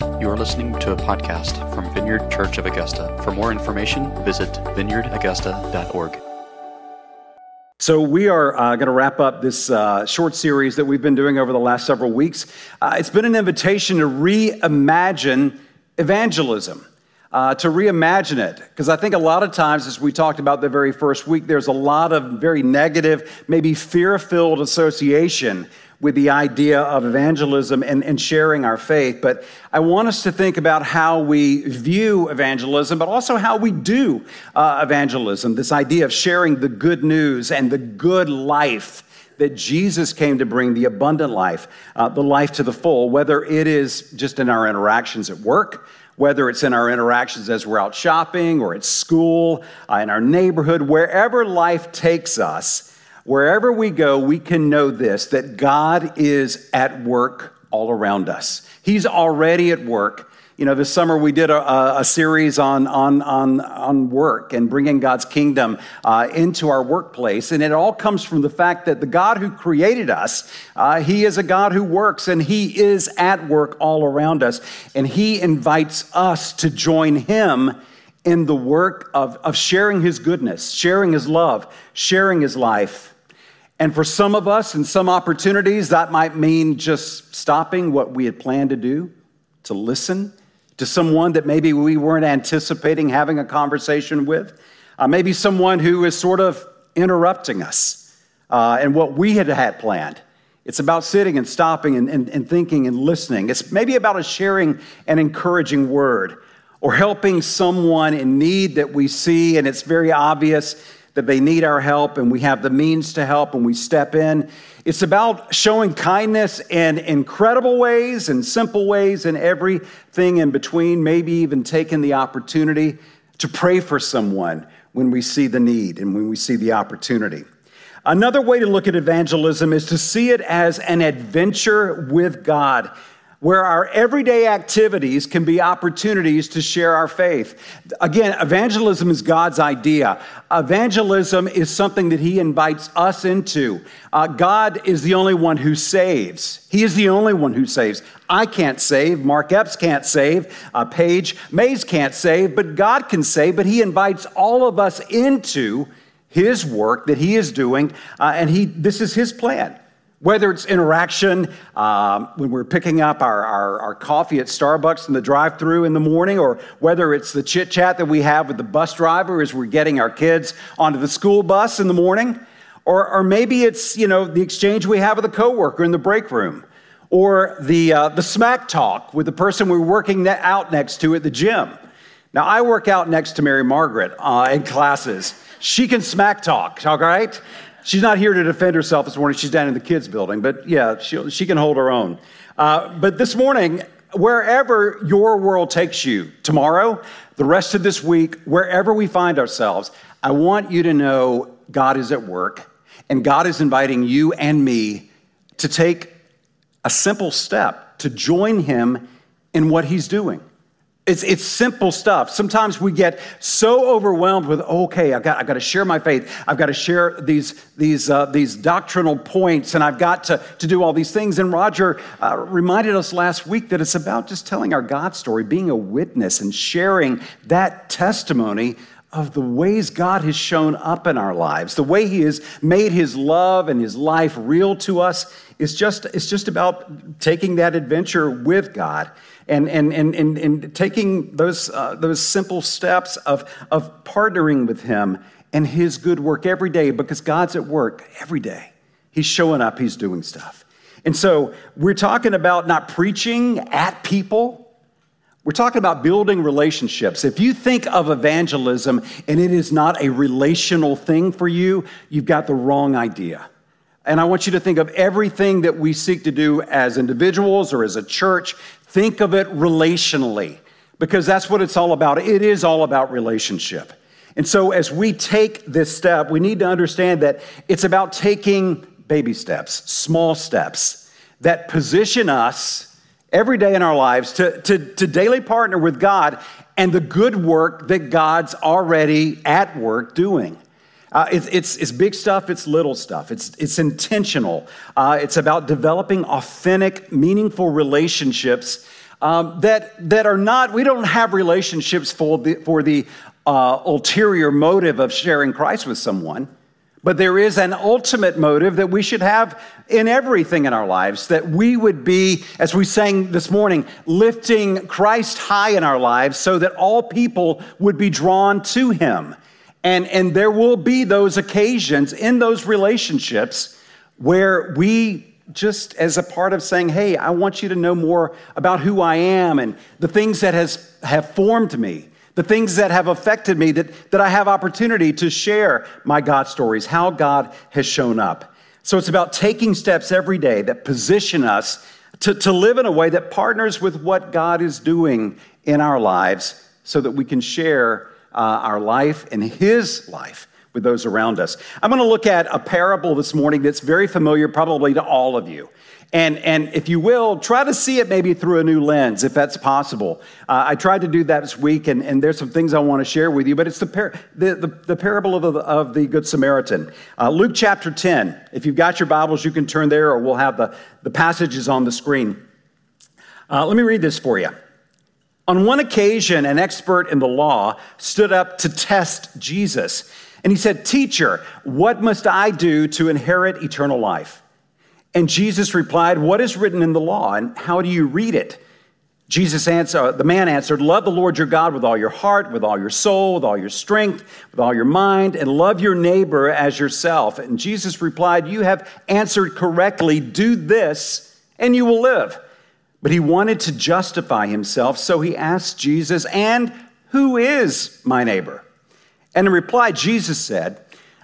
You are listening to a podcast from Vineyard Church of Augusta. For more information, visit vineyardaugusta.org. So, we are uh, going to wrap up this uh, short series that we've been doing over the last several weeks. Uh, it's been an invitation to reimagine evangelism. Uh, to reimagine it. Because I think a lot of times, as we talked about the very first week, there's a lot of very negative, maybe fear filled association with the idea of evangelism and, and sharing our faith. But I want us to think about how we view evangelism, but also how we do uh, evangelism this idea of sharing the good news and the good life that Jesus came to bring the abundant life, uh, the life to the full, whether it is just in our interactions at work, whether it's in our interactions as we're out shopping or at school, uh, in our neighborhood, wherever life takes us Wherever we go, we can know this that God is at work all around us. He's already at work. You know, this summer we did a, a series on, on, on, on work and bringing God's kingdom uh, into our workplace. And it all comes from the fact that the God who created us, uh, He is a God who works and He is at work all around us. And He invites us to join Him in the work of, of sharing His goodness, sharing His love, sharing His life. And for some of us, in some opportunities, that might mean just stopping what we had planned to do, to listen to someone that maybe we weren't anticipating having a conversation with. Uh, maybe someone who is sort of interrupting us uh, and what we had had planned. It's about sitting and stopping and, and, and thinking and listening. It's maybe about a sharing an encouraging word or helping someone in need that we see and it's very obvious that they need our help and we have the means to help and we step in. It's about showing kindness in incredible ways and simple ways and everything in between, maybe even taking the opportunity to pray for someone when we see the need and when we see the opportunity. Another way to look at evangelism is to see it as an adventure with God where our everyday activities can be opportunities to share our faith. Again, evangelism is God's idea. Evangelism is something that He invites us into. Uh, God is the only one who saves. He is the only one who saves. I can't save. Mark Epps can't save. Uh, Paige Mays can't save, but God can save. But He invites all of us into His work that He is doing, uh, and He this is His plan. Whether it's interaction um, when we're picking up our, our, our, coffee at Starbucks in the drive through in the morning, or whether it's the chit chat that we have with the bus driver as we're getting our kids onto the school bus in the morning, or, or maybe it's you know, the exchange we have with a coworker in the break room, or the, uh, the smack talk with the person we're working out next to at the gym. Now, I work out next to Mary Margaret uh, in classes. She can smack talk, all right? She's not here to defend herself this morning. She's down in the kids' building, but yeah, she, she can hold her own. Uh, but this morning, wherever your world takes you, tomorrow, the rest of this week, wherever we find ourselves, I want you to know God is at work and God is inviting you and me to take a simple step to join Him in what He's doing. It's, it's simple stuff. Sometimes we get so overwhelmed with, okay, I've got, I've got to share my faith. I've got to share these, these, uh, these doctrinal points, and I've got to, to do all these things. And Roger uh, reminded us last week that it's about just telling our God story, being a witness, and sharing that testimony of the ways God has shown up in our lives, the way He has made His love and His life real to us. It's just, it's just about taking that adventure with God and, and, and, and, and taking those, uh, those simple steps of, of partnering with Him and His good work every day because God's at work every day. He's showing up, He's doing stuff. And so we're talking about not preaching at people. We're talking about building relationships. If you think of evangelism and it is not a relational thing for you, you've got the wrong idea. And I want you to think of everything that we seek to do as individuals or as a church Think of it relationally because that's what it's all about. It is all about relationship. And so, as we take this step, we need to understand that it's about taking baby steps, small steps that position us every day in our lives to, to, to daily partner with God and the good work that God's already at work doing. Uh, it, it's, it's big stuff, it's little stuff, it's, it's intentional. Uh, it's about developing authentic, meaningful relationships um, that, that are not, we don't have relationships for the, for the uh, ulterior motive of sharing Christ with someone. But there is an ultimate motive that we should have in everything in our lives, that we would be, as we sang this morning, lifting Christ high in our lives so that all people would be drawn to him. And, and there will be those occasions in those relationships where we just as a part of saying, hey, I want you to know more about who I am and the things that has, have formed me the things that have affected me, that, that I have opportunity to share my God stories, how God has shown up. So it's about taking steps every day that position us to, to live in a way that partners with what God is doing in our lives so that we can share uh, our life and His life with those around us. I'm going to look at a parable this morning that's very familiar, probably to all of you. And, and if you will, try to see it maybe through a new lens, if that's possible. Uh, I tried to do that this week, and, and there's some things I want to share with you, but it's the, par- the, the, the, parable of the, of the Good Samaritan. Uh, Luke chapter 10. If you've got your Bibles, you can turn there, or we'll have the, the passages on the screen. Uh, let me read this for you. On one occasion, an expert in the law stood up to test Jesus, and he said, Teacher, what must I do to inherit eternal life? And Jesus replied, What is written in the law, and how do you read it? Jesus answered, uh, the man answered, Love the Lord your God with all your heart, with all your soul, with all your strength, with all your mind, and love your neighbor as yourself. And Jesus replied, You have answered correctly. Do this, and you will live. But he wanted to justify himself, so he asked Jesus, And who is my neighbor? And in reply, Jesus said,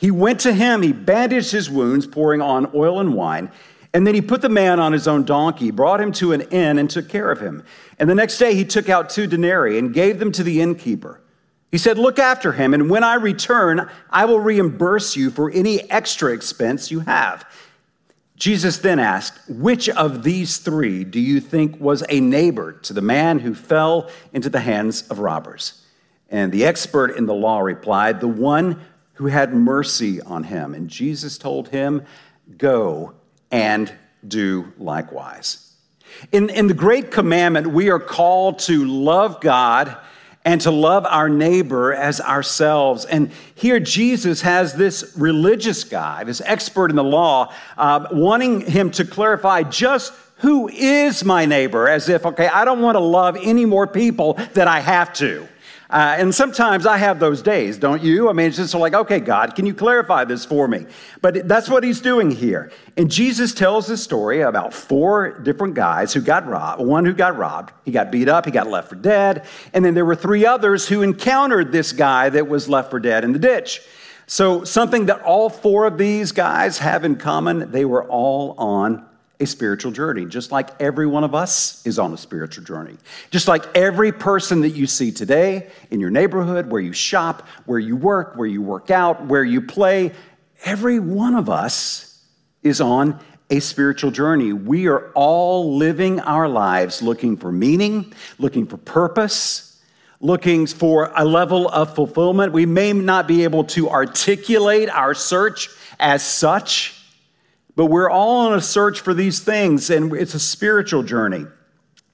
He went to him, he bandaged his wounds, pouring on oil and wine. And then he put the man on his own donkey, brought him to an inn, and took care of him. And the next day he took out two denarii and gave them to the innkeeper. He said, Look after him, and when I return, I will reimburse you for any extra expense you have. Jesus then asked, Which of these three do you think was a neighbor to the man who fell into the hands of robbers? And the expert in the law replied, The one who had mercy on him. And Jesus told him, Go and do likewise. In, in the Great Commandment, we are called to love God and to love our neighbor as ourselves. And here Jesus has this religious guy, this expert in the law, uh, wanting him to clarify just who is my neighbor, as if, okay, I don't want to love any more people than I have to. Uh, and sometimes I have those days, don't you? I mean, it's just like, okay, God, can you clarify this for me? But that's what he's doing here. And Jesus tells this story about four different guys who got robbed. One who got robbed, he got beat up, he got left for dead. And then there were three others who encountered this guy that was left for dead in the ditch. So, something that all four of these guys have in common, they were all on a spiritual journey, just like every one of us is on a spiritual journey. Just like every person that you see today in your neighborhood, where you shop, where you work, where you work out, where you play, every one of us is on a spiritual journey. We are all living our lives looking for meaning, looking for purpose, looking for a level of fulfillment. We may not be able to articulate our search as such but we're all on a search for these things, and it's a spiritual journey.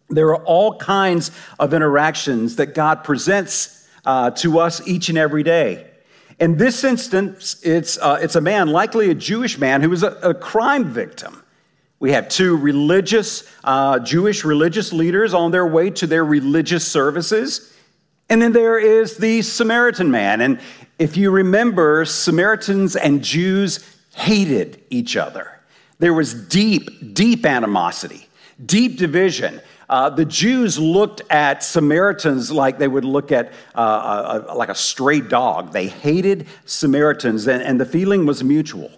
There are all kinds of interactions that God presents uh, to us each and every day. In this instance, it's, uh, it's a man, likely a Jewish man, who was a, a crime victim. We have two religious, uh, Jewish religious leaders on their way to their religious services. And then there is the Samaritan man. And if you remember, Samaritans and Jews hated each other. There was deep, deep animosity, deep division. Uh, the Jews looked at Samaritans like they would look at uh, a, a, like a stray dog. They hated Samaritans, and, and the feeling was mutual.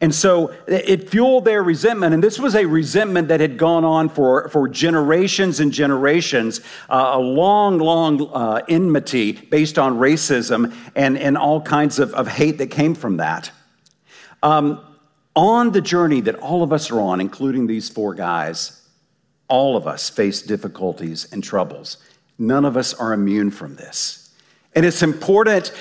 And so it fueled their resentment. And this was a resentment that had gone on for, for generations and generations, uh, a long, long uh, enmity based on racism and, and all kinds of, of hate that came from that. Um, on the journey that all of us are on, including these four guys, all of us face difficulties and troubles. None of us are immune from this. And it's important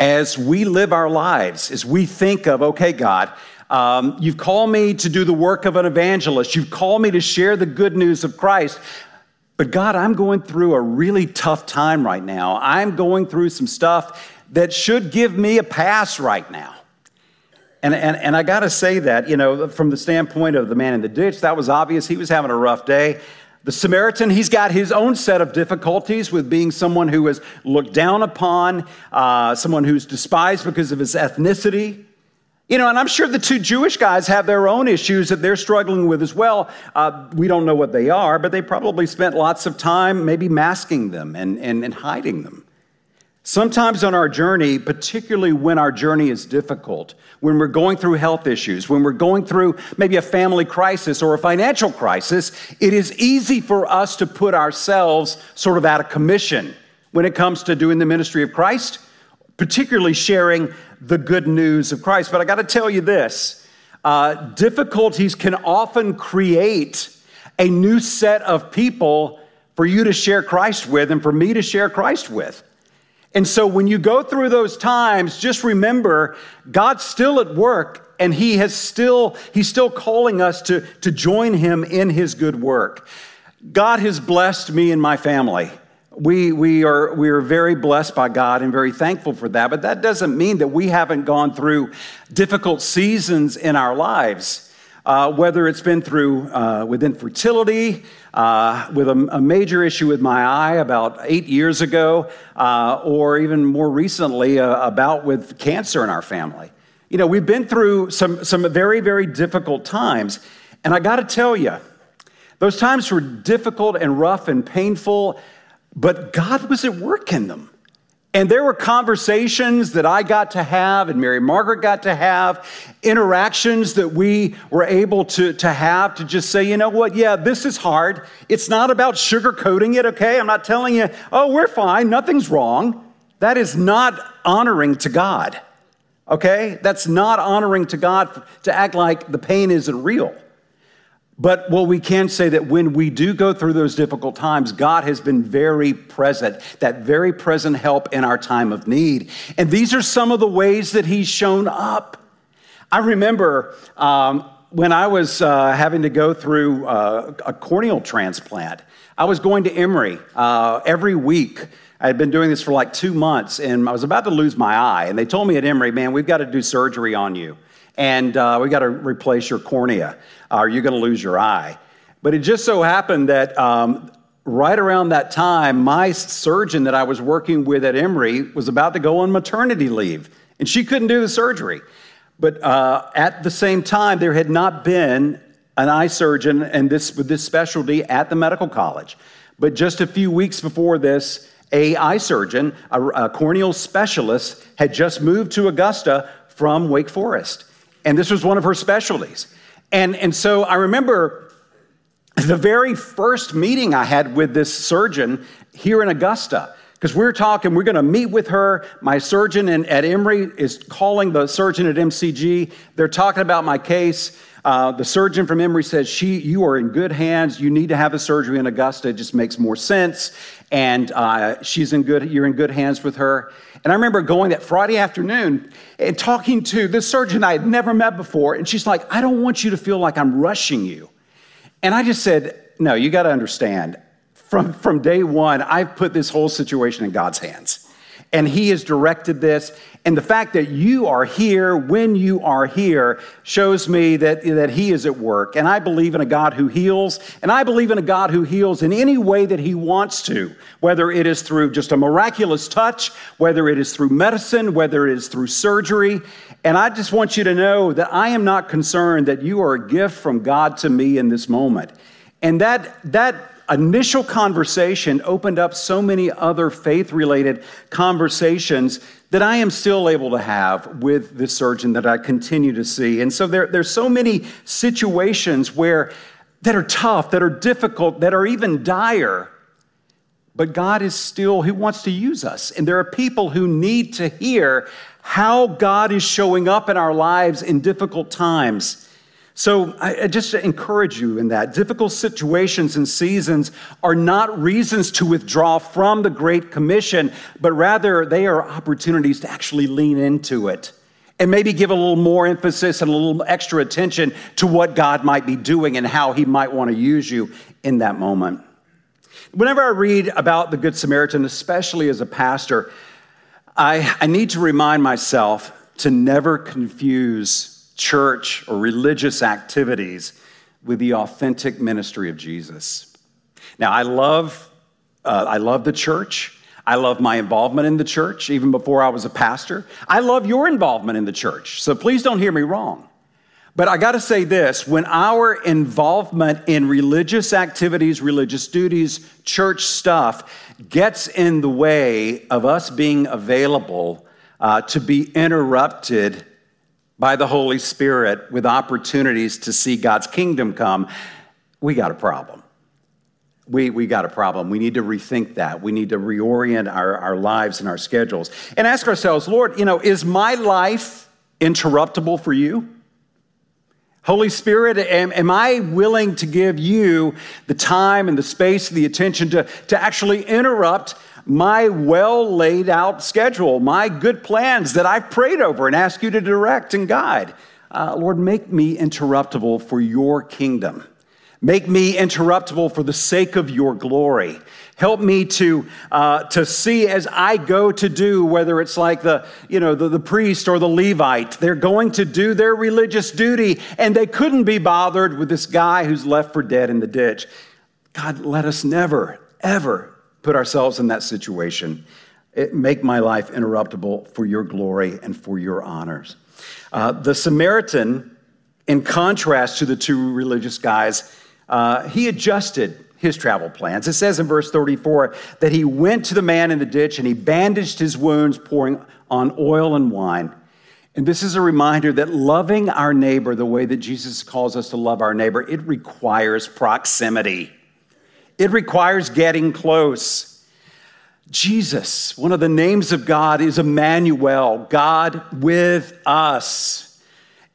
as we live our lives, as we think of, okay, God, um, you've called me to do the work of an evangelist. You've called me to share the good news of Christ. But God, I'm going through a really tough time right now. I'm going through some stuff that should give me a pass right now. And, and, and I got to say that, you know, from the standpoint of the man in the ditch, that was obvious. He was having a rough day. The Samaritan, he's got his own set of difficulties with being someone who is looked down upon, uh, someone who's despised because of his ethnicity. You know, and I'm sure the two Jewish guys have their own issues that they're struggling with as well. Uh, we don't know what they are, but they probably spent lots of time maybe masking them and, and, and hiding them. Sometimes on our journey, particularly when our journey is difficult, when we're going through health issues, when we're going through maybe a family crisis or a financial crisis, it is easy for us to put ourselves sort of out of commission when it comes to doing the ministry of Christ, particularly sharing the good news of Christ. But I got to tell you this uh, difficulties can often create a new set of people for you to share Christ with and for me to share Christ with. And so when you go through those times, just remember God's still at work and he has still he's still calling us to, to join him in his good work. God has blessed me and my family we, we, are, we are very blessed by God and very thankful for that, but that doesn't mean that we haven't gone through difficult seasons in our lives. Uh, whether it's been through uh, with infertility, uh, with a, a, major issue with my eye about eight years ago, uh, or even more recently, uh, about with cancer in our family. You know, we've been through some, some very, very difficult times. And I got to tell you, those times were difficult and rough and painful but God was at work in them. And there were conversations that I got to have and Mary Margaret got to have, interactions that we were able to, to have to just say, you know what, yeah, this is hard. It's not about sugarcoating it, okay? I'm not telling you, oh, we're fine, nothing's wrong. That is not honoring to God, okay? That's not honoring to God to act like the pain isn't real. But what we can say that when we do go through those difficult times, God has been very present, that very present help in our time of need. And these are some of the ways that He's shown up. I remember um, when I was uh, having to go through uh, a corneal transplant, I was going to Emory uh, every week. I had been doing this for like two months, and I was about to lose my eye. And they told me at Emory, man, we've got to do surgery on you and uh, we got to replace your cornea, or you're going to lose your eye. But it just so happened that um, right around that time, my surgeon that I was working with at Emory was about to go on maternity leave, and she couldn't do the surgery. But uh, at the same time, there had not been an eye surgeon and this with this specialty at the medical college. But just a few weeks before this, a eye surgeon, a, a corneal specialist, had just moved to Augusta from Wake Forest. And this was one of her specialties. And, and so I remember the very first meeting I had with this surgeon here in Augusta, because we're talking, we're going to meet with her. My surgeon in, at Emory is calling the surgeon at MCG. They're talking about my case. Uh, the surgeon from Emory says, she, You are in good hands. You need to have the surgery in Augusta. It just makes more sense. And uh, she's in good, you're in good hands with her. And I remember going that Friday afternoon and talking to this surgeon I had never met before. And she's like, I don't want you to feel like I'm rushing you. And I just said, No, you got to understand. From, from day one, I've put this whole situation in God's hands and He has directed this. And the fact that you are here when you are here shows me that, that He is at work. And I believe in a God who heals, and I believe in a God who heals in any way that He wants to, whether it is through just a miraculous touch, whether it is through medicine, whether it is through surgery. And I just want you to know that I am not concerned that you are a gift from God to me in this moment. And that, that initial conversation opened up so many other faith related conversations that I am still able to have with the surgeon that I continue to see. And so there, there's so many situations where that are tough, that are difficult, that are even dire. But God is still, He wants to use us. And there are people who need to hear how God is showing up in our lives in difficult times. So I, I just encourage you in that. Difficult situations and seasons are not reasons to withdraw from the Great Commission, but rather they are opportunities to actually lean into it and maybe give a little more emphasis and a little extra attention to what God might be doing and how He might want to use you in that moment. Whenever I read about the Good Samaritan, especially as a pastor, I, I need to remind myself to never confuse church or religious activities with the authentic ministry of Jesus. Now, I love, uh, I love the church. I love my involvement in the church, even before I was a pastor. I love your involvement in the church, so please don't hear me wrong. But I got to say this when our involvement in religious activities, religious duties, church stuff gets in the way of us being available uh, to be interrupted by the Holy Spirit with opportunities to see God's kingdom come, we got a problem. We, we got a problem. We need to rethink that. We need to reorient our, our lives and our schedules and ask ourselves, Lord, you know, is my life interruptible for you? Holy Spirit, am, am, I willing to give you the time and the space and the attention to, to actually interrupt my well laid out schedule, my good plans that I've prayed over and asked you to direct and guide? Uh, Lord, make me interruptible for your kingdom. Make me interruptible for the sake of your glory. Help me to, uh, to see as I go to do, whether it's like the, you know, the, the priest or the Levite, they're going to do their religious duty and they couldn't be bothered with this guy who's left for dead in the ditch. God, let us never, ever put ourselves in that situation. It, make my life interruptible for your glory and for your honors. Uh, the Samaritan, in contrast to the two religious guys, uh, he adjusted his travel plans. It says in verse 34 that he went to the man in the ditch and he bandaged his wounds, pouring on oil and wine. And this is a reminder that loving our neighbor the way that Jesus calls us to love our neighbor, it requires proximity. It requires getting close. Jesus, one of the names of God is Emmanuel, God with us.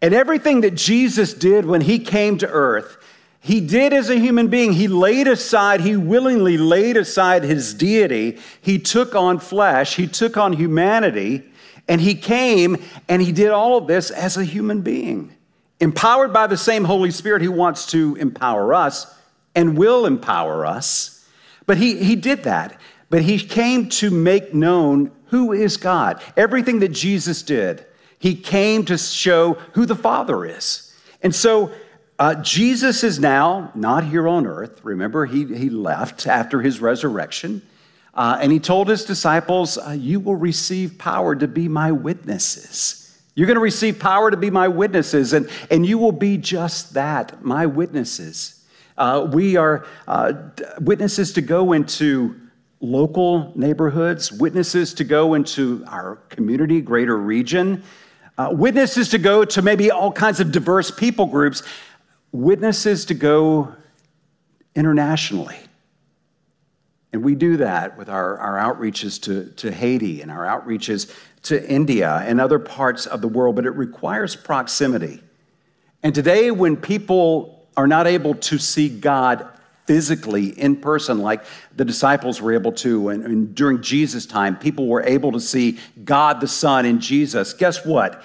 And everything that Jesus did when he came to earth, he did as a human being. He laid aside, he willingly laid aside his deity. He took on flesh, he took on humanity, and he came and he did all of this as a human being. Empowered by the same Holy Spirit who wants to empower us and will empower us. But he, he did that. But he came to make known who is God. Everything that Jesus did, he came to show who the Father is. And so uh, Jesus is now not here on earth. Remember, he, he left after his resurrection. Uh, and he told his disciples, uh, You will receive power to be my witnesses. You're going to receive power to be my witnesses, and, and you will be just that, my witnesses. Uh, we are uh, witnesses to go into local neighborhoods, witnesses to go into our community, greater region, uh, witnesses to go to maybe all kinds of diverse people groups witnesses to go internationally. And we do that with our, our outreaches to, to Haiti and our outreaches to India and other parts of the world, but it requires proximity. And today, when people are not able to see God physically in person like the disciples were able to, and, and during Jesus' time, people were able to see God the Son in Jesus, guess what?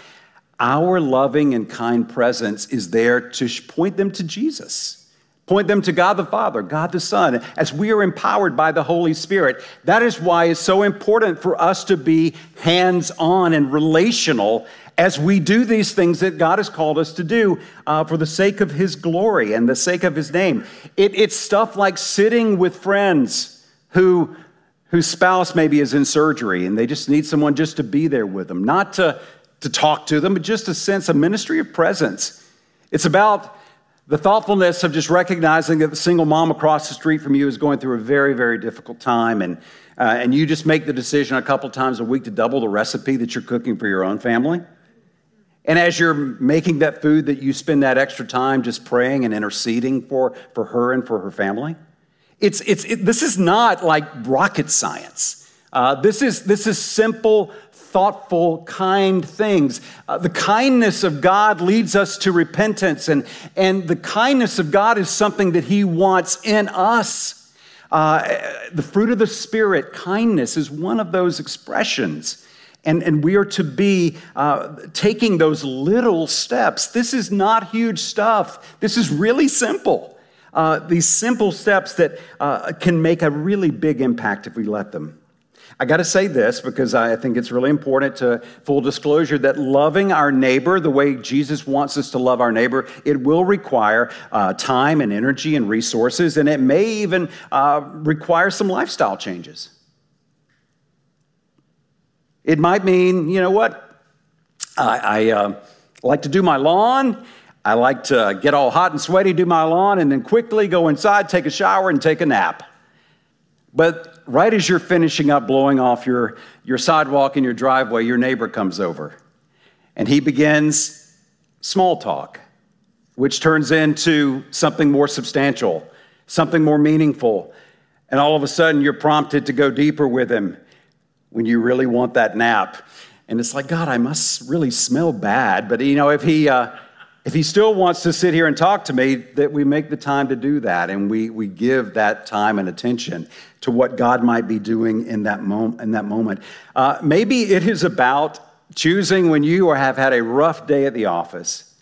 Our loving and kind presence is there to point them to Jesus. Point them to God the Father, God the Son, as we are empowered by the Holy Spirit. That is why it's so important for us to be hands on and relational as we do these things that God has called us to do uh, for the sake of His glory and the sake of His name. It, it's stuff like sitting with friends who, whose spouse maybe is in surgery and they just need someone just to be there with them, not to to talk to them, but just a sense, a ministry of presence. It's about The thoughtfulness of just recognizing that the single mom across the street from you is going through a very, very difficult time, and, uh, and you just make the decision a couple times a week to double the recipe that you're cooking for your own family. And as you're making that food, that you spend that extra time just praying and interceding for, for her and for her family. It's, it's, it, this is not like rocket science. Uh, this, is, this is simple, thoughtful, kind things. Uh, the kindness of God leads us to repentance, and, and the kindness of God is something that He wants in us. Uh, the fruit of the Spirit, kindness, is one of those expressions. And, and we are to be uh, taking those little steps. This is not huge stuff. This is really simple. Uh, these simple steps that uh, can make a really big impact if we let them. I got to say this because I think it's really important to full disclosure that loving our neighbor the way Jesus wants us to love our neighbor, it will require uh, time and energy and resources, and it may even uh, require some lifestyle changes. It might mean, you know what? I, I uh, like to do my lawn. I like to get all hot and sweaty, do my lawn, and then quickly go inside, take a shower, and take a nap. But right as you're finishing up blowing off your, your sidewalk in your driveway, your neighbor comes over and he begins small talk, which turns into something more substantial, something more meaningful. And all of a sudden, you're prompted to go deeper with him when you really want that nap. And it's like, God, I must really smell bad. But, you know, if he, uh, if he still wants to sit here and talk to me, that we make the time to do that and we, we give that time and attention to what God might be doing in that, mom- in that moment. Uh, maybe it is about choosing when you or have had a rough day at the office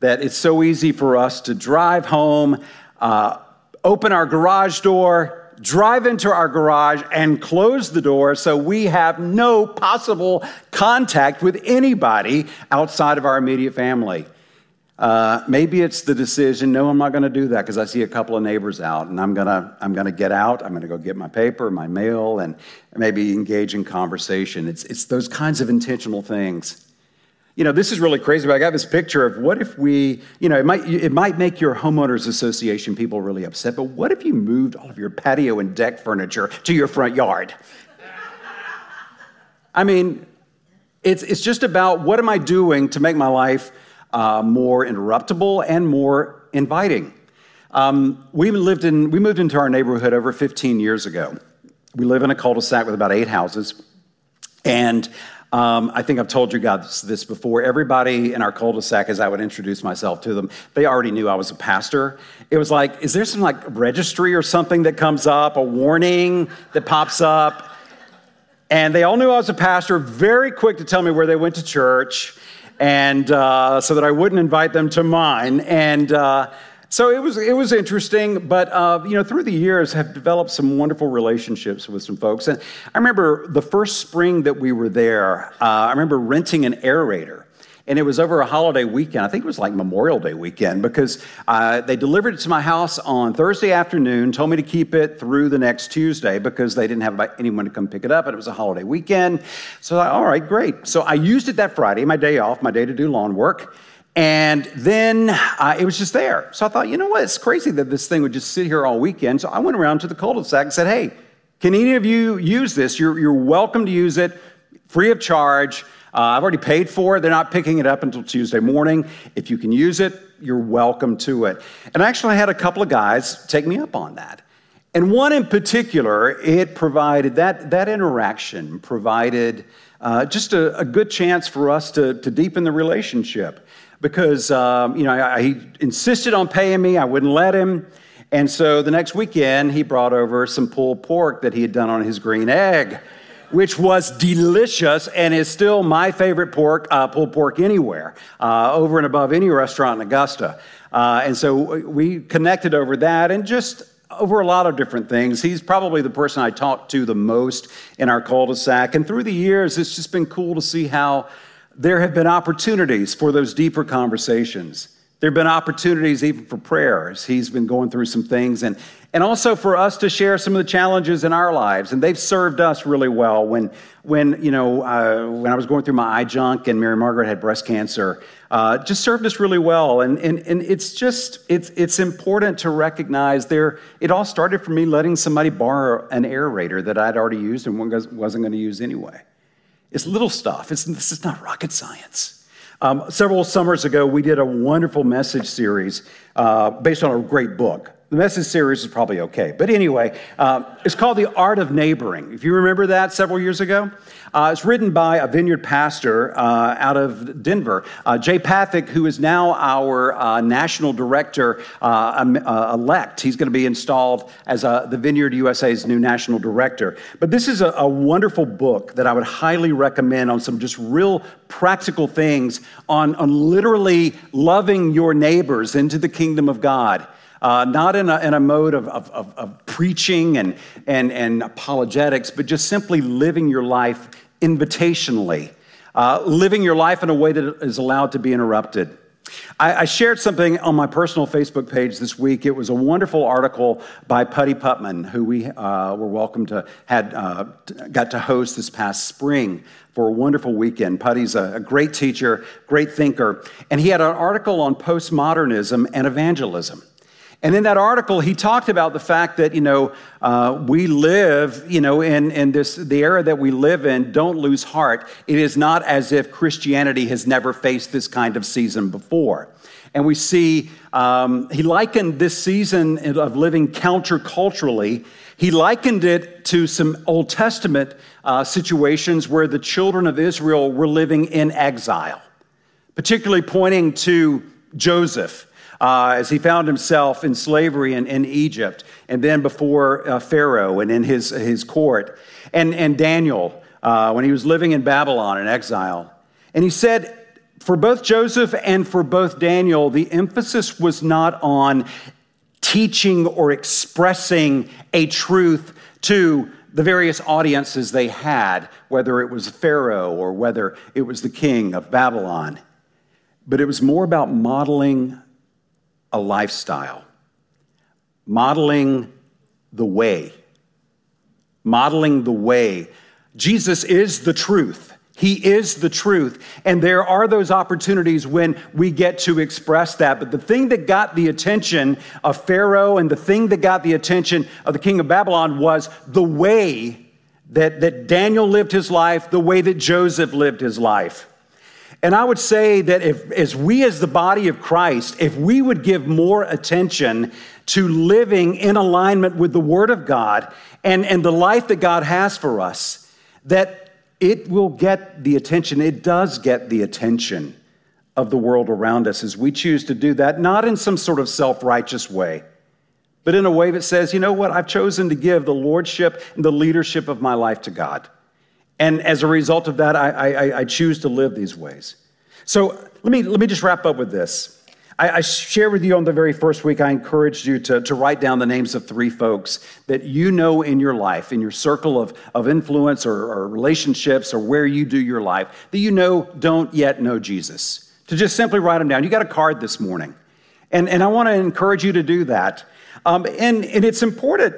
that it's so easy for us to drive home, uh, open our garage door, drive into our garage and close the door so we have no possible contact with anybody outside of our immediate family. Uh, maybe it's the decision, no, I'm not going to do that because I see a couple of neighbors out and I'm going to I'm to get out. I'm going to go get my paper, my mail, and maybe engage in conversation. It's, it's those kinds of intentional things. You know, this is really crazy, but I got this picture of what if we, you know, it might, it might make your homeowners association people really upset, but what if you moved all of your patio and deck furniture to your front yard? I mean, it's, it's just about what am I doing to make my life uh, more interruptible and more inviting. Um, we lived in, we moved into our neighborhood over 15 years ago. We live in a cul-de-sac with about eight houses, and um, I think I've told you guys this before. Everybody in our cul-de-sac, as I would introduce myself to them, they already knew I was a pastor. It was like, is there some like registry or something that comes up, a warning that pops up? And they all knew I was a pastor, very quick to tell me where they went to church, and uh, so that I wouldn't invite them to mine. And uh, so it was, it was interesting, but uh, you know, through the years, have developed some wonderful relationships with some folks. And I remember the first spring that we were there, uh, I remember renting an aerator. And it was over a holiday weekend. I think it was like Memorial Day weekend because uh, they delivered it to my house on Thursday afternoon, told me to keep it through the next Tuesday because they didn't have anyone to come pick it up, and it was a holiday weekend. So, I, all right, great. So I used it that Friday, my day off, my day to do lawn work. And then uh, it was just there. So I thought, you know what? It's crazy that this thing would just sit here all weekend. So I went around to the cul-de-sac and said, hey, can any of you use this? You're, you're welcome to use it free of charge. Uh, I've already paid for it. They're not picking it up until Tuesday morning. If you can use it, you're welcome to it. And I actually had a couple of guys take me up on that. And one in particular, it provided that, that interaction provided uh, just a, a, good chance for us to, to deepen the relationship because um, you know I, he insisted on paying me. I wouldn't let him. And so the next weekend, he brought over some pulled pork that he had done on his green egg, which was delicious and is still my favorite pork, uh, pulled pork anywhere, uh, over and above any restaurant in Augusta. Uh, and so we connected over that and just over a lot of different things. He's probably the person I talk to the most in our cul de sac. And through the years, it's just been cool to see how there have been opportunities for those deeper conversations. There have been opportunities even for prayers. He's been going through some things, and, and also for us to share some of the challenges in our lives. And they've served us really well. When, when you know, uh, when I was going through my eye junk and Mary Margaret had breast cancer, uh, just served us really well. And, and, and it's just, it's, it's important to recognize there, it all started for me letting somebody borrow an aerator that I'd already used and wasn't going to use anyway. It's little stuff. It's, this is not rocket science. Um, several summers ago, we did a wonderful message series uh, based on a great book. The message series is probably okay. But anyway, uh, it's called The Art of Neighboring. If you remember that several years ago, uh, it's written by a vineyard pastor uh, out of Denver, uh, Jay Pathak, who is now our uh, national director uh, um, elect. He's going to be installed as the Vineyard USA's new national director. But this is a, a wonderful book that I would highly recommend on some just real practical things on, on literally loving your neighbors into the kingdom of God uh, not in a, in a mode of, of, of, of preaching and, and, and apologetics, but just simply living your life invitationally, uh, living your life in a way that is allowed to be interrupted. I, I, shared something on my personal Facebook page this week. It was a wonderful article by Putty Putman, who we uh, were welcome to had uh, got to host this past spring for a wonderful weekend. Putty's a, a great teacher, great thinker, and he had an article on postmodernism and evangelism. And in that article, he talked about the fact that, you know, uh, we live, you know, in, in this, the era that we live in, don't lose heart. It is not as if Christianity has never faced this kind of season before. And we see, um, he likened this season of living counterculturally, he likened it to some Old Testament uh, situations where the children of Israel were living in exile, particularly pointing to Joseph uh, as he found himself in slavery in, in Egypt, and then before uh, Pharaoh and in his, his court, and, and Daniel uh, when he was living in Babylon in exile. And he said, for both Joseph and for both Daniel, the emphasis was not on teaching or expressing a truth to the various audiences they had, whether it was Pharaoh or whether it was the king of Babylon. But it was more about modeling a lifestyle, modeling the way. Modeling the way. Jesus is the truth. He is the truth. And there are those opportunities when we get to express that. But the thing that got the attention of Pharaoh and the thing that got the attention of the king of Babylon was the way that, that Daniel lived his life, the way that Joseph lived his life. And I would say that if, as we as the body of Christ, if we would give more attention to living in alignment with the Word of God and, and the life that God has for us, that it will get the attention, it does get the attention of the world around us as we choose to do that, not in some sort of self righteous way, but in a way that says, you know what, I've chosen to give the lordship and the leadership of my life to God. And as a result of that, I, I, I choose to live these ways. So let me, let me just wrap up with this. I, I shared with you on the very first week, I encouraged you to, to write down the names of three folks that you know in your life, in your circle of, of influence or, or relationships or where you do your life, that you know don't yet know Jesus. To just simply write them down. You got a card this morning. And, and I want to encourage you to do that. Um, and, and it's important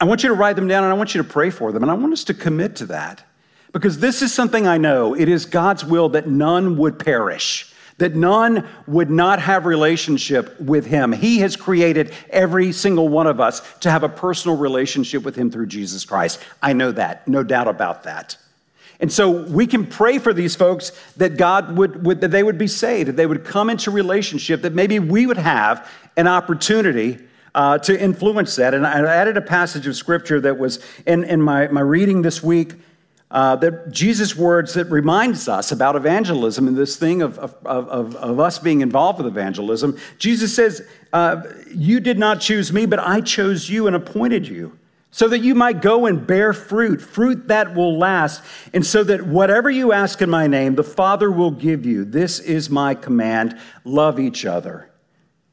I want you to write them down and I want you to pray for them. And I want us to commit to that because this is something I know. It is God's will that none would perish, that none would not have relationship with Him. He has created every single one of us to have a personal relationship with Him through Jesus Christ. I know that, no doubt about that. And so we can pray for these folks that God would, would that they would be saved, that they would come into relationship, that maybe we would have an opportunity uh, to influence that. And I added a passage of scripture that was in, in my, my reading this week. Uh, that Jesus' words that reminds us about evangelism and this thing of, of, of, of us being involved with evangelism. Jesus says, uh, You did not choose me, but I chose you and appointed you so that you might go and bear fruit, fruit that will last, and so that whatever you ask in my name, the Father will give you. This is my command love each other.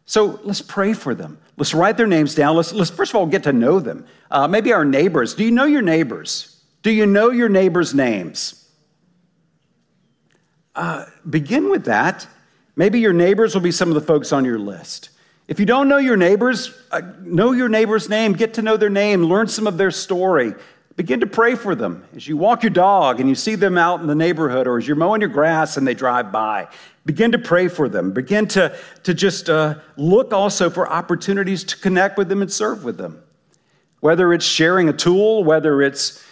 So let's pray for them. Let's write their names down. Let's, let's first of all get to know them. Uh, maybe our neighbors. Do you know your neighbors? Do you know your neighbors' names? Uh, begin with that. Maybe your neighbors will be some of the folks on your list. If you don't know your neighbors, uh, know your neighbor's name, get to know their name, learn some of their story. Begin to pray for them as you walk your dog and you see them out in the neighborhood or as you're mowing your grass and they drive by. Begin to pray for them. Begin to, to just uh, look also for opportunities to connect with them and serve with them. Whether it's sharing a tool, whether it's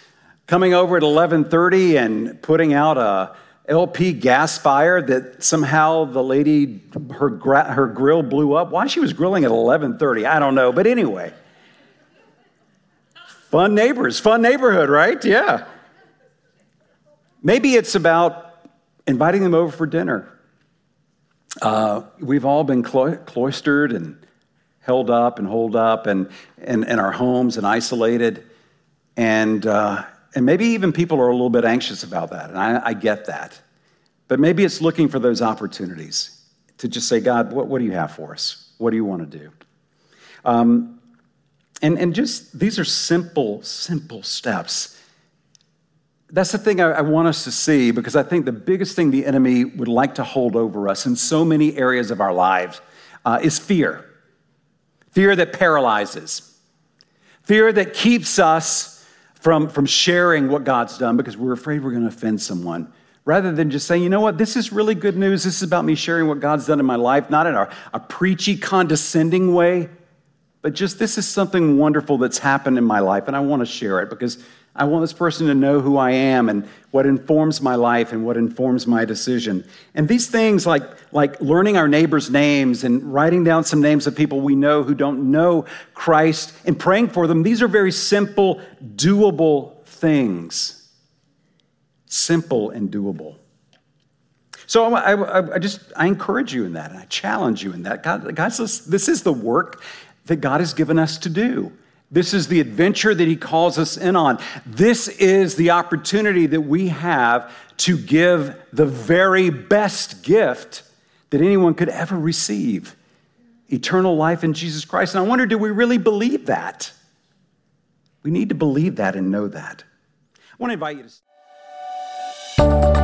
coming over at 11:30 and putting out a LP gas fire that somehow the lady her gra- her grill blew up. Why she was grilling at 11:30, I don't know, but anyway. Fun neighbors, fun neighborhood, right? Yeah. Maybe it's about inviting them over for dinner. Uh, we've all been clo- cloistered and held up and holed up and in our homes and isolated. And, uh, and maybe even people are a little bit anxious about that. And I, I get that. But maybe it's looking for those opportunities to just say, God, what, what do you have for us? What do you want to do? Um, and, and just these are simple, simple steps. That's the thing I, I, want us to see because I think the biggest thing the enemy would like to hold over us in so many areas of our lives uh, is fear. Fear that paralyzes, fear that keeps us from, from sharing what God's done because we're afraid we're going to offend someone rather than just saying, you know what, this is really good news. This is about me sharing what God's done in my life, not in a, a preachy, condescending way, but just this is something wonderful that's happened in my life, and I want to share it because I want this person to know who I am and what informs my life and what informs my decision. And these things, like, like learning our neighbors' names and writing down some names of people we know who don't know Christ and praying for them, these are very simple, doable things. Simple and doable. So I, I, I, just I encourage you in that, and I challenge you in that. God, God says this is the work that God has given us to do. This is the adventure that He calls us in on. This is the opportunity that we have to give the very best gift that anyone could ever receive eternal life in Jesus Christ. And I wonder, do we really believe that? We need to believe that and know that. I want to invite you to.